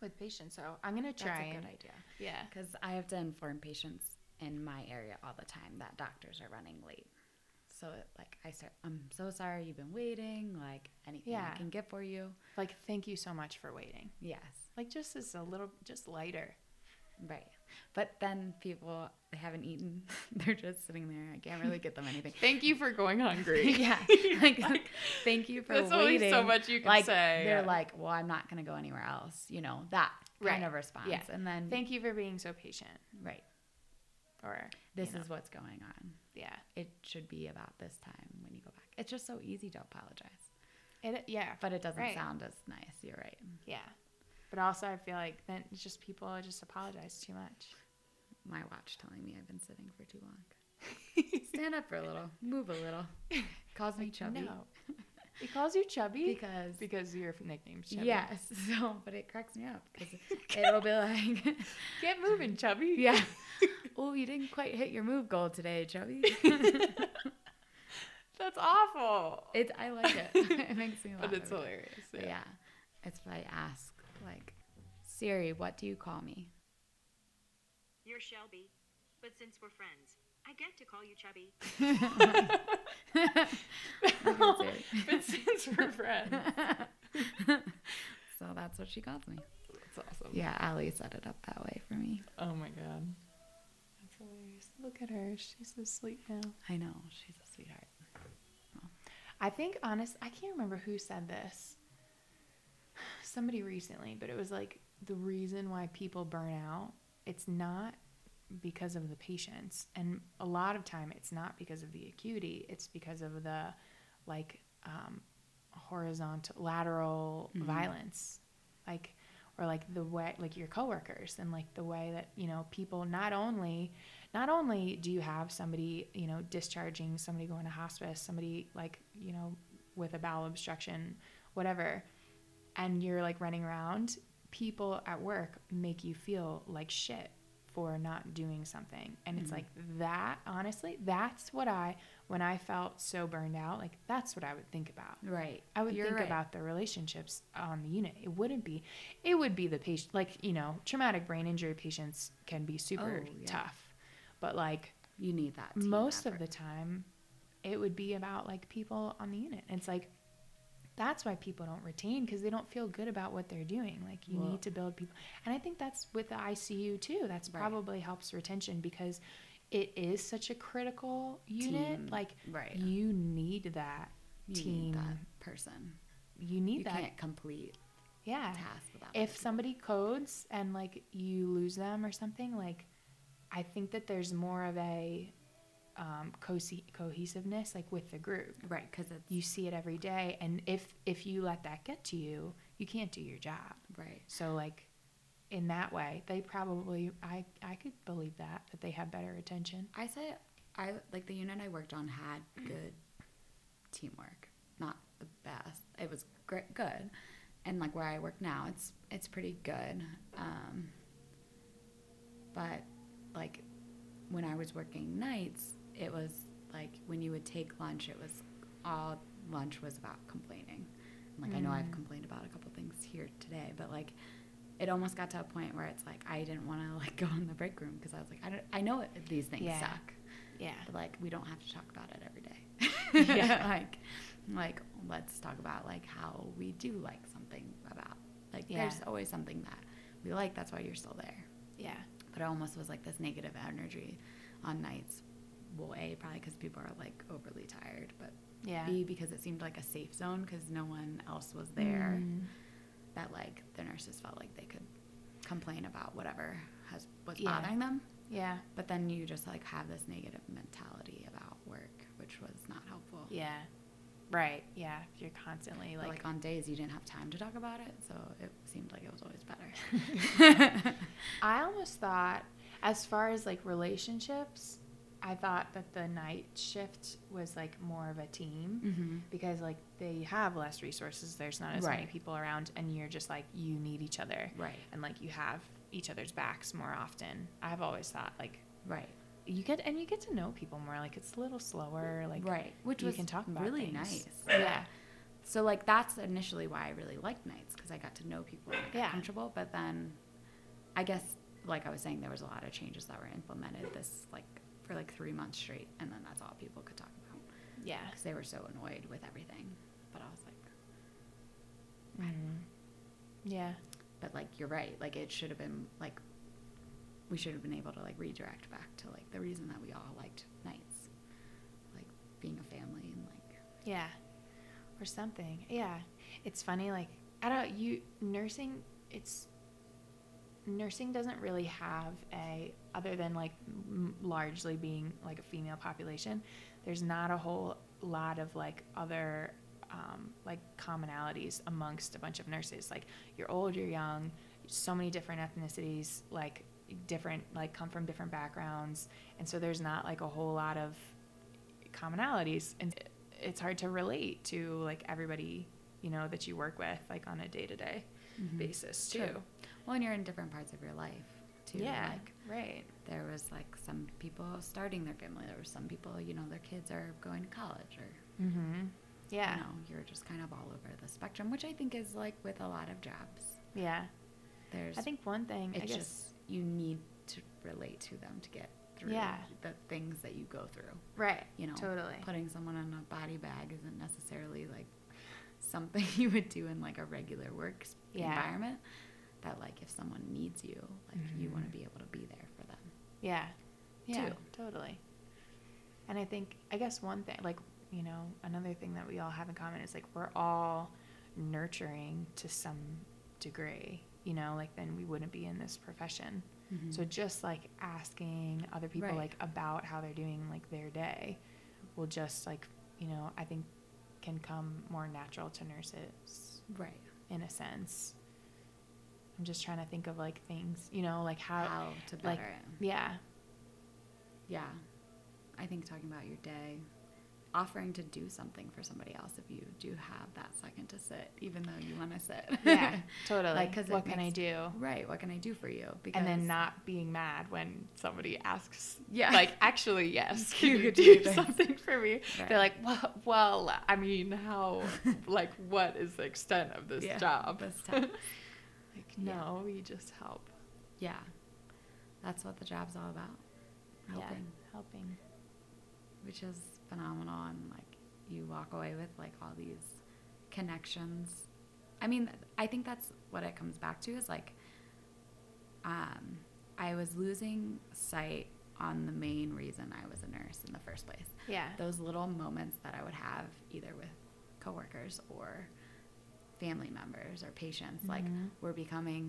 with patients. So I'm going to try. That's a and good idea. yeah. Because I have to inform patients in my area all the time that doctors are running late. So it, like I start, I'm so sorry you've been waiting. Like anything Yeah. I can get for you. Like thank you so much for waiting. Yes. Like just as a little just lighter. Right. But then people they haven't eaten. [LAUGHS] They're just sitting there. I can't really get them anything. Thank you for going hungry. [LAUGHS] yeah. [LAUGHS] Like, thank you for That's waiting. only so much you can like, say. They're yeah. like, well, I'm not going to go anywhere else. You know, that kind of response. Yeah. And then, Thank you for being so patient. right. Or This you know, is what's going on. yeah. It should be about this time when you go back. It's just so easy to apologize. It yeah. But it doesn't Right. sound as nice. You're right. Yeah. But also I feel like then it's just people just apologize too much. My watch telling me I've been sitting for too long. [LAUGHS] Stand up for a little. Move a little. Calls me chubby. No. [LAUGHS] He calls you chubby Because because your nickname's chubby. Yes. [LAUGHS] So, but it cracks me up because it'll be like, Get moving, chubby. yeah. Oh, you didn't quite hit your move goal today, Chubby. That's awful. It. I like it. It makes me laugh. but it's hilarious. But yeah. It's if I ask like, Siri, what do you call me? You're Shelby, but since we're friends, I get to call you Chubby. [LAUGHS] [LAUGHS] But since we're friends. [LAUGHS] so that's what she calls me. That's awesome. Yeah, Allie set it up that way for me. Oh my god. That's hilarious. Look at her. She's asleep now. I know she's a sweetheart. I think honest I can't remember who said this. Somebody recently, but it was like the reason why people burn out, it's not because of the patients. And a lot of time it's not because of the acuity, it's because of the like um horizontal lateral Mhm. violence. Like or like the way like your coworkers and like the way that, you know, people not only not only do you have somebody, you know, discharging, somebody going to hospice, somebody like, you know, with a bowel obstruction, whatever, and you're like running around, people at work make you feel like shit for not doing something. And it's Mhm. like that, honestly, that's what I, when I felt so burned out, like that's what I would think about. Right. I would You're think right. about the relationships on the unit. It wouldn't be, it would be the patient, like, you know, traumatic brain injury patients can be super Oh, yeah. tough. But like You need that. most of the time, it would be about like people on the unit. And it's like, that's why people don't retain because they don't feel good about what they're doing. Like you need to build people. And I think that's with the ICU too. That's Right. probably helps retention because it is such a critical unit. Team, Like right. you need that You team. need that person. You need You that. can't complete Yeah. task without. If somebody codes and like you lose them or something, like I think that there's more of a um, cohesi- cohesiveness like with the group Right, because you see it every day and if if you let that get to you you can't do your job right. so like in that way they probably i i could believe that that they have better attention I say I like the unit I worked on had good teamwork. Not the best. It was great, good, and like where I work now, it's it's pretty good. Um, but like when I was working nights, it was like when you would take lunch, it was all lunch was about complaining. Like I know I've Mm. complained about a couple things here today, but like it almost got to a point where it's like I didn't want to [LAUGHS] like go in the break room because I was like I don't I know it, these things Yeah. suck, yeah but like we don't have to talk about it every day. Yeah. [LAUGHS] like like let's talk about like how we do like something about like Yeah. there's always something that we like. That's why you're still there. yeah But it almost was like this negative energy on nights. Well, a probably because people are like overly tired, but yeah. B because it seemed like a safe zone because no one else was there Mm. that like the nurses felt like they could complain about whatever has was Yeah. bothering them. Yeah. But then you just like have this negative mentality about work which was not helpful. Yeah. Right. Yeah. You're constantly like, like, on days you didn't have time to talk about it so it seemed like it was always better. [LAUGHS] I almost thought, as far as like relationships, I thought that the night shift was like more of a team mm-hmm. because like they have less resources. There's not as many people around, and you're just like you need each other, right and like you have each other's backs more often. I've always thought like right you get and you get to know people more. Like it's a little slower. Like right which you was can talk about really things. nice Yeah. so like that's initially why I really liked nights because I got to know people and I got Yeah. comfortable. But then, I guess like I was saying, there was a lot of changes that were implemented this like for like three months straight, and then that's all people could talk about Yeah. because they were so annoyed with everything. But I was like, Mhm. Yeah. but like you're right, like it should have been like we should have been able to like redirect back to like the reason that we all liked nights, like being a family and like Yeah. Or something. Yeah. It's funny like I don't you nursing it's nursing doesn't really have a other than like m- largely being like a female population there's not a whole lot of like other um, like commonalities amongst a bunch of nurses. Like you're old you're young so many different ethnicities like different like come from different backgrounds and so there's not like a whole lot of commonalities and it's hard to relate to like everybody you know that you work with like on a day-to-day basis too. True. Well, and you're in different parts of your life too. yeah Like right there was like some people starting their family. There was some people, you know, their kids are going to college or mm-hmm yeah you know, you're just kind of all over the spectrum, which I think is like with a lot of jobs. yeah There's i think one thing i it's guess just you need to relate to them to get through Yeah. the things that you go through. right You know, totally putting someone in a body bag isn't necessarily like something [LAUGHS] you would do in like a regular work Yeah. environment. That like if someone needs you, like you want to be able to be there for them. yeah yeah too. totally and i think i guess one thing like you know another thing that we all have in common is like we're all nurturing to some degree you know like then we wouldn't be in this profession mm-hmm. So just like asking other people Right. like about how they're doing like their day will just like, you know, I think can come more natural to nurses right. in a sense. I'm just trying to think of like things, you know, like how, How to better like it. yeah. Yeah. I think talking about your day, offering to do something for somebody else if you do have that second to sit, even though you want to sit. Yeah, [LAUGHS] totally. Like, 'cause what can I do? right. What can I do for you? Because And then not being mad when somebody asks, Yeah. like, actually, yes, [LAUGHS] You can you could do do [LAUGHS] something for me? Right. They're like, well, well, I mean, how, like, what is the extent of this Yeah, job? this like, Yeah. no, we just help. Yeah. That's what the job's all about. Helping. Yeah, helping. Which is phenomenal and like you walk away with like all these connections. I mean, I think that's what it comes back to is like um I was losing sight on the main reason I was a nurse in the first place. Yeah. Those little moments that I would have either with coworkers or family members or patients like Mhm. were becoming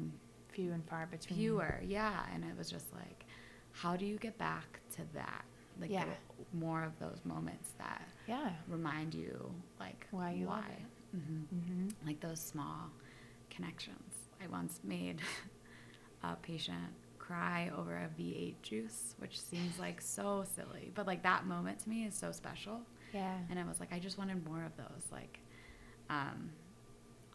Few and far between. fewer yeah and it was just like how do you get back to that like Yeah. more of those moments that Yeah. remind you like Why you love it. hmm Mm-hmm. like those small connections. I once made [LAUGHS] a patient cry over a V8 juice, which seems like [SIGHS] so silly, but like that moment to me is so special. Yeah. And I was like, I just wanted more of those. Like, um,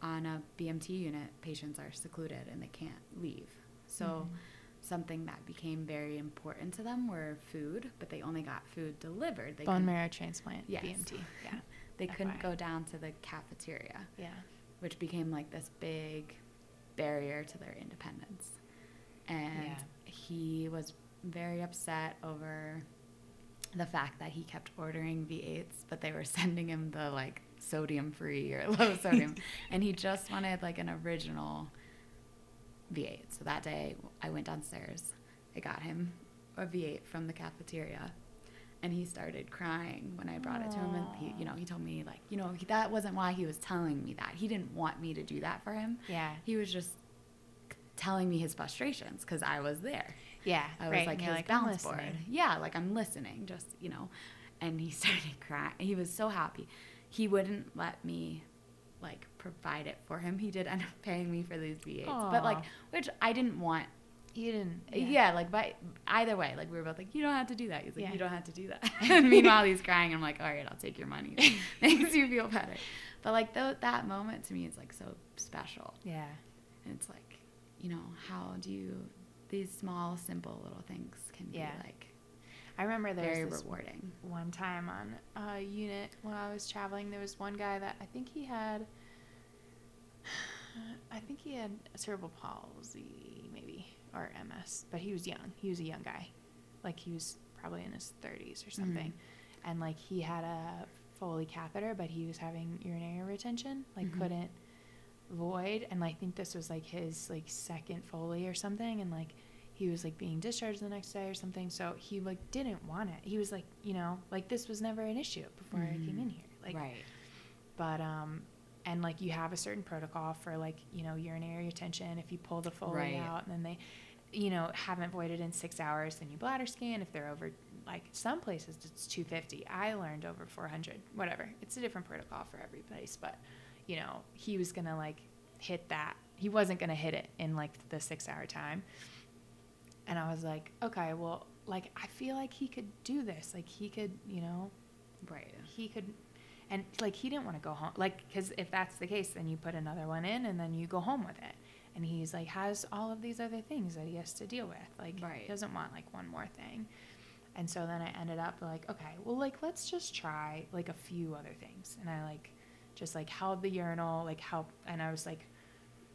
on a BMT unit, patients are secluded and they can't leave. So, Mhm. something that became very important to them were food, but they only got food delivered. They Bone marrow transplant. Yes. BMT. Yeah. They couldn't go down to the cafeteria Yeah. which became like this big barrier to their independence. And Yeah. he was very upset over the fact that he kept ordering V8s, but they were [LAUGHS] sending him the like sodium free or [LAUGHS] low sodium. and he just wanted like an original V8. So that day I went downstairs. I got him a V8 from the cafeteria. And he started crying when I brought it to him, and he, you know, he told me like, you know, he, that wasn't why he was telling me that. He didn't want me to do that for him. Yeah. He was just telling me his frustrations because I was there. Yeah. I was right. like his balance board. Yeah, like I'm listening, just you know. And he [LAUGHS] started crying. He was so happy. He wouldn't let me like provide it for him. He did end up paying me for these V8s, but like which I didn't want. You didn't. Yeah, like but either way, like we were both like, you don't have to do that. He's like, Yeah. you don't have to do that. [LAUGHS] and meanwhile, he's crying. I'm like, all right, I'll take your money. [LAUGHS] Makes you feel better. But like th- that moment to me is like so special. Yeah. And it's like, you know, how do you these small, simple little things can be like I remember there very was this rewarding. one time on a unit when I was traveling. There was one guy that I think he had. [SIGHS] I think he had cerebral palsy, maybe, or MS, but he was young. He was a young guy. Like, he was probably in his 30s or something. And, like, he had a Foley catheter, but he was having urinary retention, like, Mhm. couldn't void. And I think this was, like, his, like, second Foley or something. And, like, he was, like, being discharged the next day or something. So he, like, didn't want it. He was, like, you know, like, this was never an issue before I came in here. Like, right. but um and like you have a certain protocol for like you know urinary retention if you pull the foley Right. out and then they you know haven't voided in six hours then you bladder scan if they're over like some places it's 250 i learned over 400 whatever it's a different protocol for every place but you know he was gonna like hit that he wasn't gonna hit it in like the six hour time and i was like okay well like i feel like he could do this. Like he could you know Right. he could and like he didn't want to go home. Like because if that's the case then you put another one in and then you go home with it. And he's like has all of these other things that he has to deal with. Like Right. he doesn't want like one more thing. And so then i ended up like okay well like let's just try like a few other things. And i like just like held the urinal like help and i was like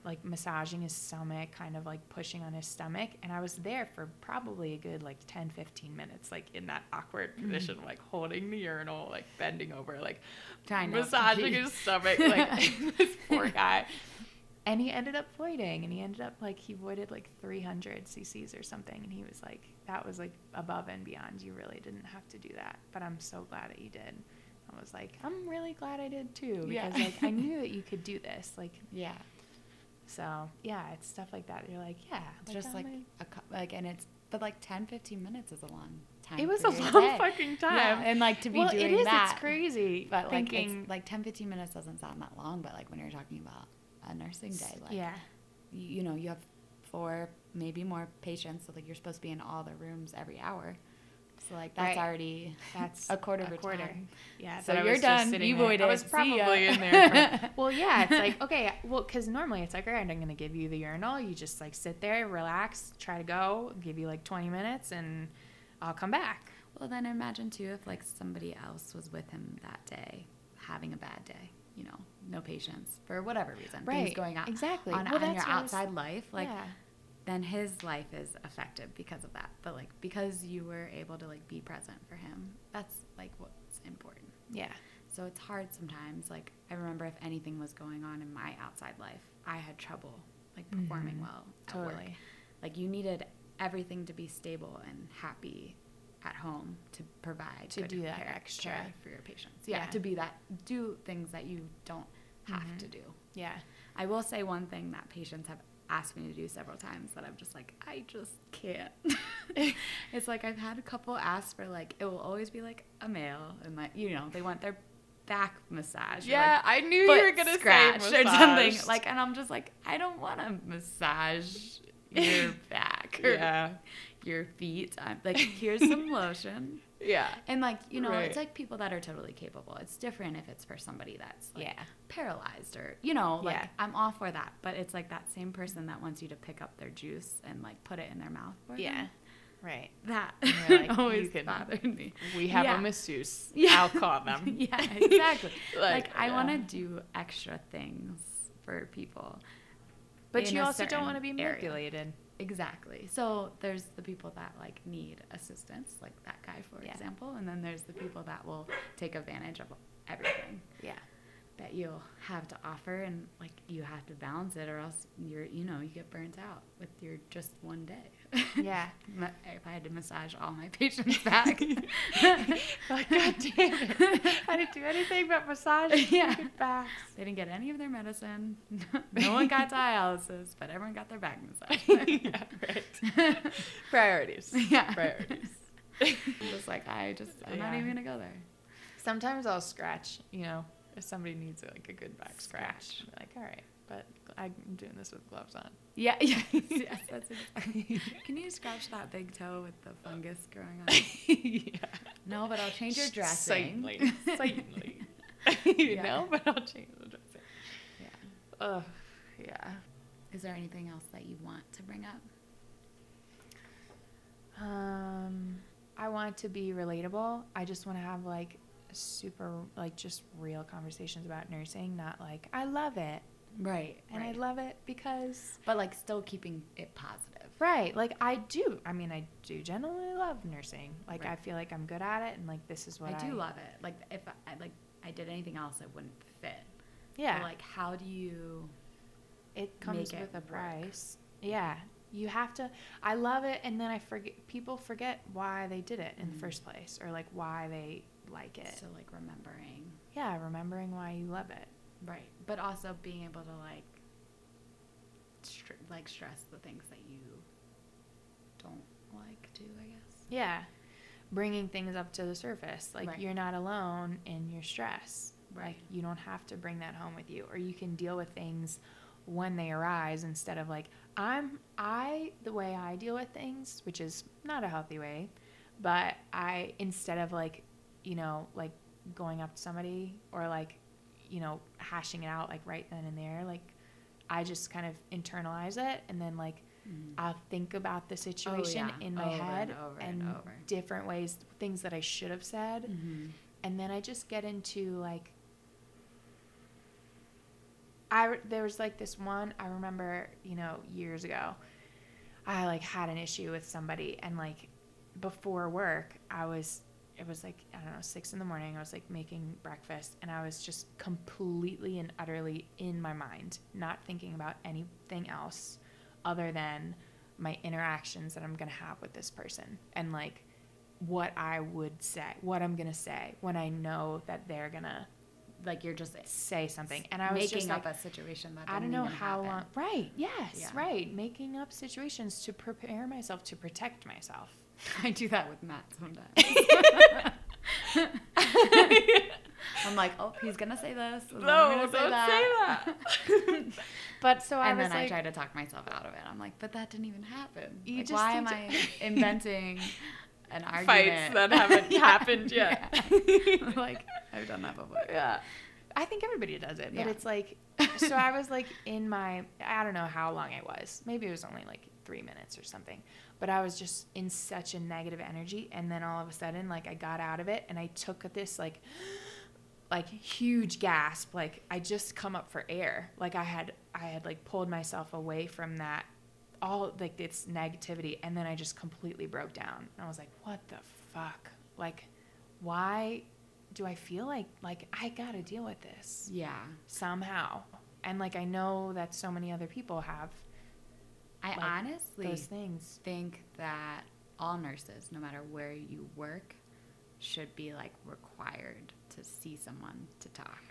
like massaging his stomach kind of like pushing on his stomach and i was there for probably a good like 10 15 minutes like in that awkward Mm-hmm. position like holding the urinal like bending over like Trying massaging his stomach [LAUGHS] like [LAUGHS] this poor guy and he ended up voiding and he ended up like he voided like 300 cc's or something and he was like that was like above and beyond you really didn't have to do that but i'm so glad that you did i was like i'm really glad i did too Yeah. because like i knew [LAUGHS] that you could do this like Yeah. So yeah, it's stuff like that. You're like, yeah, It's just oh like like- a like and it's but like 10 15 minutes is a long time. it was a long day. fucking time. Yeah, and like to be well, doing it is. that It's crazy. But like thinking, like 10 15 minutes doesn't sound that long, but like when you're talking about a nursing day like yeah, you, you know, you have four maybe more patients, so like you're supposed to be in all the rooms every hour. So like that's Right. already that's a quarter of a time. Yeah, So you're done. You there. voided. I was probably in [LAUGHS] there. For, [LAUGHS] well, yeah, it's like [LAUGHS] okay, well, because normally it's like, all right, I'm gonna give you the urinal. You just like sit there, relax, try to go, give you like 20 minutes, and I'll come back. Well, then imagine too if like somebody else was with him that day, having a bad day. You know, no patience for whatever reason, Right. things going on exactly. on, Well, on your outside life. Like, yeah, then his life is affected because of that. But like because you were able to like be present for him, that's like what's important. yeah, So it's hard sometimes. Like I remember if anything was going on in my outside life, I had trouble like performing Mhm. well at work. totally. Like you needed everything to be stable and happy at home to provide To do that care- extra. care for your patients. Yeah, Yeah. to be that do things that you don't have Mhm. to do. Yeah, I will say one thing that patients have asked me to do several times that I'm just like, I just can't. [LAUGHS] [LAUGHS] it's like I've had a couple ask for like it will always be like a male and like you know they want their back massage. Yeah, like, I knew you were gonna scratch say or something. Like, and I'm just like, I don't want to massage [LAUGHS] your back or Yeah. Your feet. I'm like, [LAUGHS] here's some lotion. Yeah. And like, you know, Right. it's like people that are totally capable. It's different if it's for somebody that's like Yeah. paralyzed or you know, like Yeah. I'm all for that. But it's like that same person that wants you to pick up their juice and like put it in their mouth for Yeah. them. Right. That like, [LAUGHS] always can- bothered me. We have Yeah. a masseuse. [LAUGHS] Yeah. I'll call them. yeah, exactly. like, Like, I want to do extra things for people. But you also don't want to be manipulated. Exactly. So there's the people that like need assistance, like that guy for Yeah. example, and then there's the people that will take advantage of everything Yeah. that you'll have to offer and like you have to balance it or else you're you know, you get burnt out with your just one day. [LAUGHS] Yeah. If I had to massage all my [LAUGHS] patients back. [LAUGHS] like, God damn it. I didn't do anything but massage Yeah. backs. They didn't get any of their medicine. no one got dialysis, but everyone got their back massage. yeah, right. Priorities. Yeah. Priorities. I'm just like I just I'm not even gonna go there. Sometimes I'll scratch, you know, if somebody needs like a good back scratch. Scratch. Like, all right, but I'm doing this with gloves on. Yeah, [LAUGHS] yes, yes, that's exactly. Can you scratch that big toe with the fungus growing on? [LAUGHS] it? yeah. No, but I'll change your dressing. Certainly. Certainly. [LAUGHS] you Yeah. know, but I'll change the dressing. yeah. Ugh. Yeah. Is there anything else that you want to bring up? Um, I want to be relatable. I just want to have like super, like just real conversations about nursing, not like I love it Right. and I love it because but like still keeping it positive. right, like I do. I mean, I do generally love nursing. Like I feel like I'm good at it, and like this is what I I, do love it. Like if I like I did anything else, it wouldn't fit. Yeah, But like how do you? it comes make it with a work. price. Yeah, you have to. I love it, and then I forget. People forget why they did it in the Mhm. first place, or like why they like it. So like remembering. yeah, remembering why you love it. Right. But also being able to like, str- like stress the things that you don't like to, I guess. Yeah. Bringing things up to the surface. Like Right. you're not alone in your stress. Like Right. you don't have to bring that home with you or you can deal with things when they arise instead of like I'm I the way I deal with things, which is not a healthy way, but I instead of like, you know, like going up to somebody or like, you know, hashing it out like right then and there, like I just kind of internalize it and then like I'll think about the situation Oh, yeah. in my Over and head over and over. different ways, things that I should have said, Mm-hmm. and then I just get into like. I there was like this one I remember you know years ago, I like had an issue with somebody and like before work I was it was like I don't know six in the morning I was like making breakfast and I was just completely and utterly in my mind not thinking about anything else other than my interactions that I'm gonna have with this person and like what I would say, what I'm gonna say when I know that they're gonna Like you're just say something. And I was just making up like, a situation that I don't know how happen. long. Right? Yes. Yeah. Right. Making up situations to prepare myself to protect myself. I do that with Matt sometimes. [LAUGHS] I'm like, oh, he's gonna say this. and then I'm No, gonna don't say that. [LAUGHS] But so I and then I try to talk myself out of it. I'm like, but that didn't even happen. Like, why am I [LAUGHS] inventing an argument Fights that haven't happened yet. Yeah. like I've done that before. yeah. I think everybody does it, but Yeah. it's like, so I was like in my, I don't know how long it was. Maybe it was only like three minutes or something. But I was just in such a negative energy. And then all of a sudden, like, I got out of it and I took this, like, [GASPS] like huge gasp like i just come up for air like i had i had like pulled myself away from that all like its negativity and then i just completely broke down and i was like what the fuck like why do i feel like like i gotta deal with this Yeah. somehow and like i know that so many other people have I Like, honestly those things think that all nurses, no matter where you work, should be like required to see someone to talk.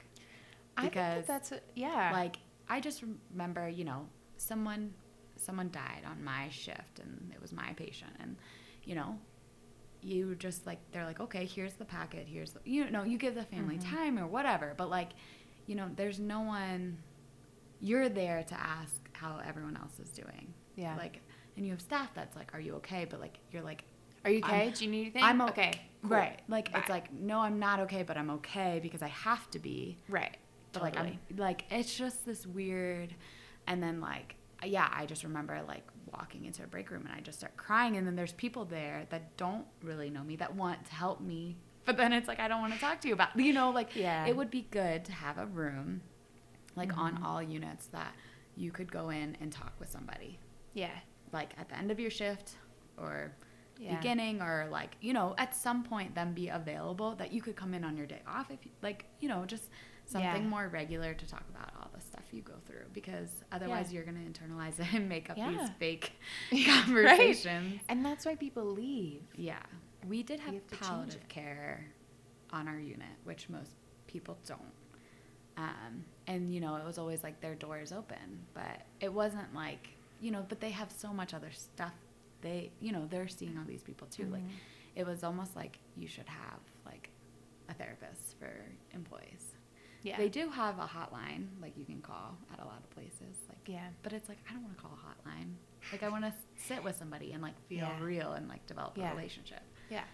i think Because, that that's a, yeah Like I just remember, you know, someone someone died on my shift and it was my patient and you know you just like they're like okay here's the packet here's the you know you give the family Mhm. time or whatever but like you know there's no one you're there to ask how everyone else is doing Yeah. like and you have staff that's like are you okay but like you're like Are you I'm- okay? Do you need anything? I'm o- okay. cool. right like Bye. it's like no i'm not okay but i'm okay because i have to be Right. but like I'm like it's just this weird and then like yeah I just remember like walking into a break room and I just start crying and then there's people there that don't really know me that want to help me but then it's like I don't want to talk to you about you know like Yeah. it would be good to have a room like on Mhm. all units that you could go in and talk with somebody Yeah. like at the end of your shift or Yeah. beginning or like you know at some point then be available that you could come in on your day off if you, like you know just something Yeah. more regular to talk about all the stuff you go through because otherwise Yeah. you're going to internalize it [LAUGHS] and make up these fake [LAUGHS] Right. conversations And that's why people leave. yeah we did have have palliative care on our unit which most people don't um, and you know it was always like their doors open but it wasn't like you know but they have so much other stuff they you know they're seeing all these people too like Mhm. it was almost like you should have like a therapist for employees Yeah. they do have a hotline like you can call at a lot of places like Yeah. but it's like i don't want to call a hotline like i want to sit with somebody and like feel Yeah. real and like develop Yeah. a relationship Yeah.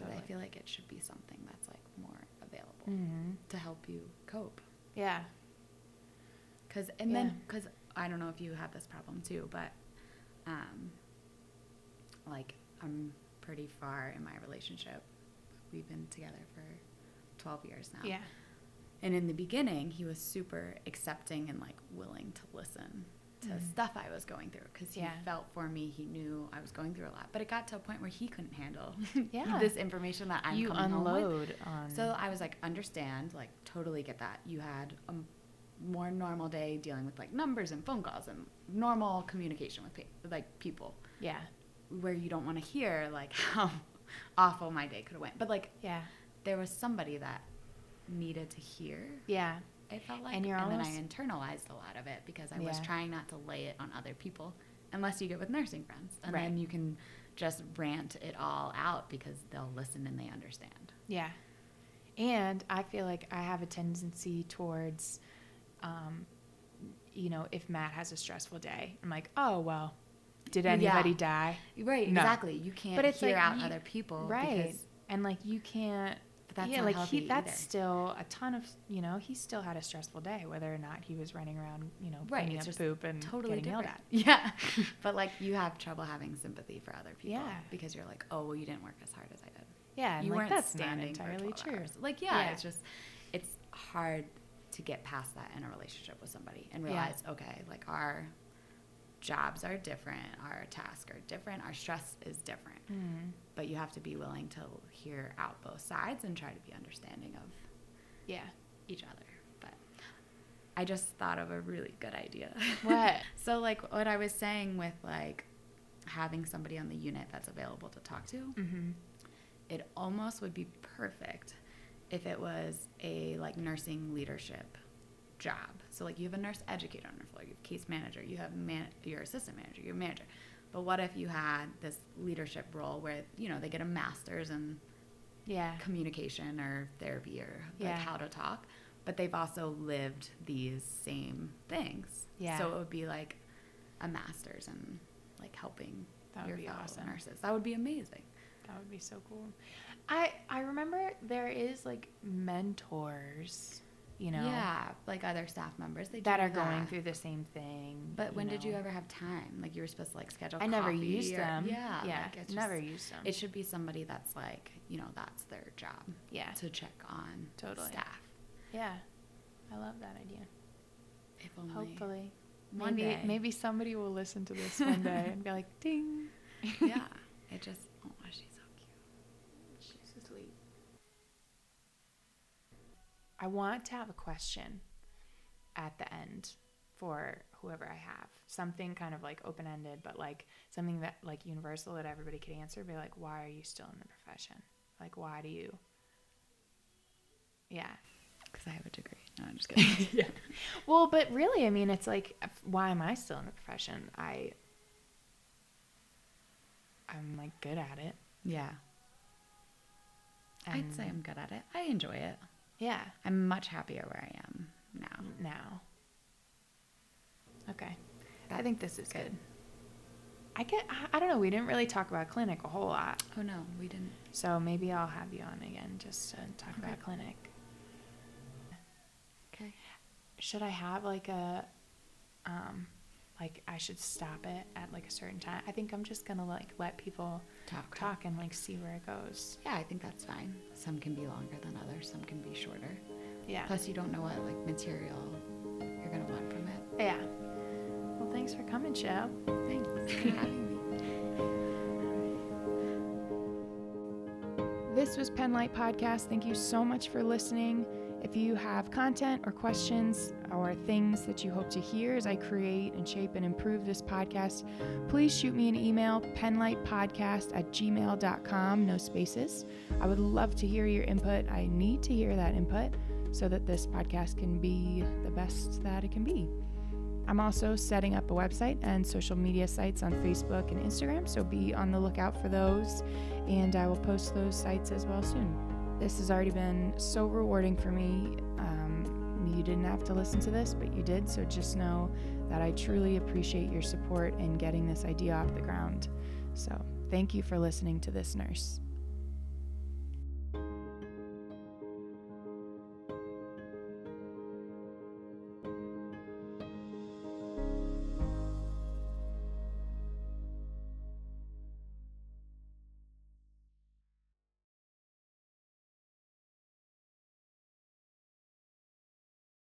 but i feel like it should be something that's like more available Mm-hmm. to help you cope Yeah. because and Yeah. then because i don't know if you have this problem too but um like i'm pretty far in my relationship we've been together for 12 years now Yeah. and in the beginning he was super accepting and like willing to listen to Mhm. stuff i was going through because he Yeah. felt for me he knew i was going through a lot but it got to a point where he couldn't handle [LAUGHS] Yeah. this information that i'm you coming home with. unload on. So I was like, understand, like, totally get that. You had a more normal day dealing with like numbers and phone calls and normal communication with pe- like people, yeah. where you don't want to hear like [LAUGHS] how awful my day could have went. But like, Yeah. there was somebody that needed to hear. Yeah. It felt like, And you're then I internalized a lot of it because I was trying not to lay it on other people, unless you get with nursing friends, and Right. then you can just rant it all out because they'll listen and they understand. Yeah. And I feel like I have a tendency towards, um, you know, if Matt has a stressful day, I'm like, oh, well, did Yeah. anybody die? Right, No. exactly. You can't But it's hear like out you- other people, Right. Because, And like, you can't. but that's yeah, like he, that's either. still a ton of, you know, he still had a stressful day, whether or not he was running around, you know, Right, it's up poop and totally getting yelled at. [LAUGHS] Yeah, [LAUGHS] but like you have trouble having sympathy for other people. Yeah. because you're like, oh, well, you didn't work as hard as I did. Yeah, you like weren't that's standing for entirely 12 true. hours. Like, yeah, Yeah. it's just, it's hard to get past that in a relationship with somebody and Yeah. realize, okay, like our jobs are different, our tasks are different, our stress is different. Mm. But you have to be willing to hear out both sides and try to be understanding of Yeah. each other. But I just thought of a really good idea. What? [LAUGHS] so like what I was saying with like having somebody on the unit that's available to talk to, Mm-hmm. it almost would be perfect if it was a like nursing leadership job. So like you have a nurse educator on your floor, you have case manager, you have man- your assistant manager, your manager. But what if you had this leadership role where you know they get a master's in Yeah. communication or therapy or like Yeah. how to talk, but they've also lived these same things. Yeah. So it would be like a master's in like helping That would your be awesome. nurses. That would be amazing. That would be so cool. I I remember there is like mentors, you know, Yeah, like other staff members they that are going through the same thing. But when did you ever have time? Like you were supposed to like schedule. I never used or- them. Yeah, yeah, like, never used them. It should be somebody that's like you know that's their job yeah, to check on Totally. staff. yeah. I love that idea. If only Hopefully, one maybe day. maybe somebody will listen to this one day and be like, [LAUGHS] "Ding." yeah, it just oh she's so cute. She's so sweet. I want to have a question at the end for whoever I have. Something kind of like open ended, but like something that like universal that everybody could answer. Be like, why are you still in the profession? Like, why do you? Yeah. Because I have a degree. No, I'm just [LAUGHS] kidding. yeah. Well, but really, I mean, it's like, why am I still in the profession? I I'm like good at it. Yeah. I'd say I'm good at it. I enjoy it. Yeah. I'm much happier where I am now. Now. Okay. I think this is good. good. I get. I- don't know. We didn't really talk about clinic a whole lot, Oh no, we didn't. so maybe I'll have you on again just to talk Okay. about clinic. Okay. Should I have like a, um, like I should stop it at like a certain time? I think I'm just gonna like let people Talk. talk and like see where it goes. Yeah, I think that's fine. Some can be longer than others. Some can be shorter. Yeah. Plus, you don't know what like material you're gonna want from it. Yeah. Well, thanks for coming, Shell. Thanks for having me. This was Penlight Podcast. Thank you so much for listening. If you have content or questions or things that you hope to hear as I create and shape and improve this podcast, please shoot me an email, penlightpodcast at gmail.com, no spaces. I would love to hear your input. I need to hear that input so that this podcast can be the best that it can be. I'm also setting up a website and social media sites on Facebook and Instagram, so be on the lookout for those and I will post those sites as well soon. This has already been so rewarding for me. Um, you didn't have to listen to this, but you did, so just know that I truly appreciate your support in getting this idea off the ground. So, thank you for listening to this nurse.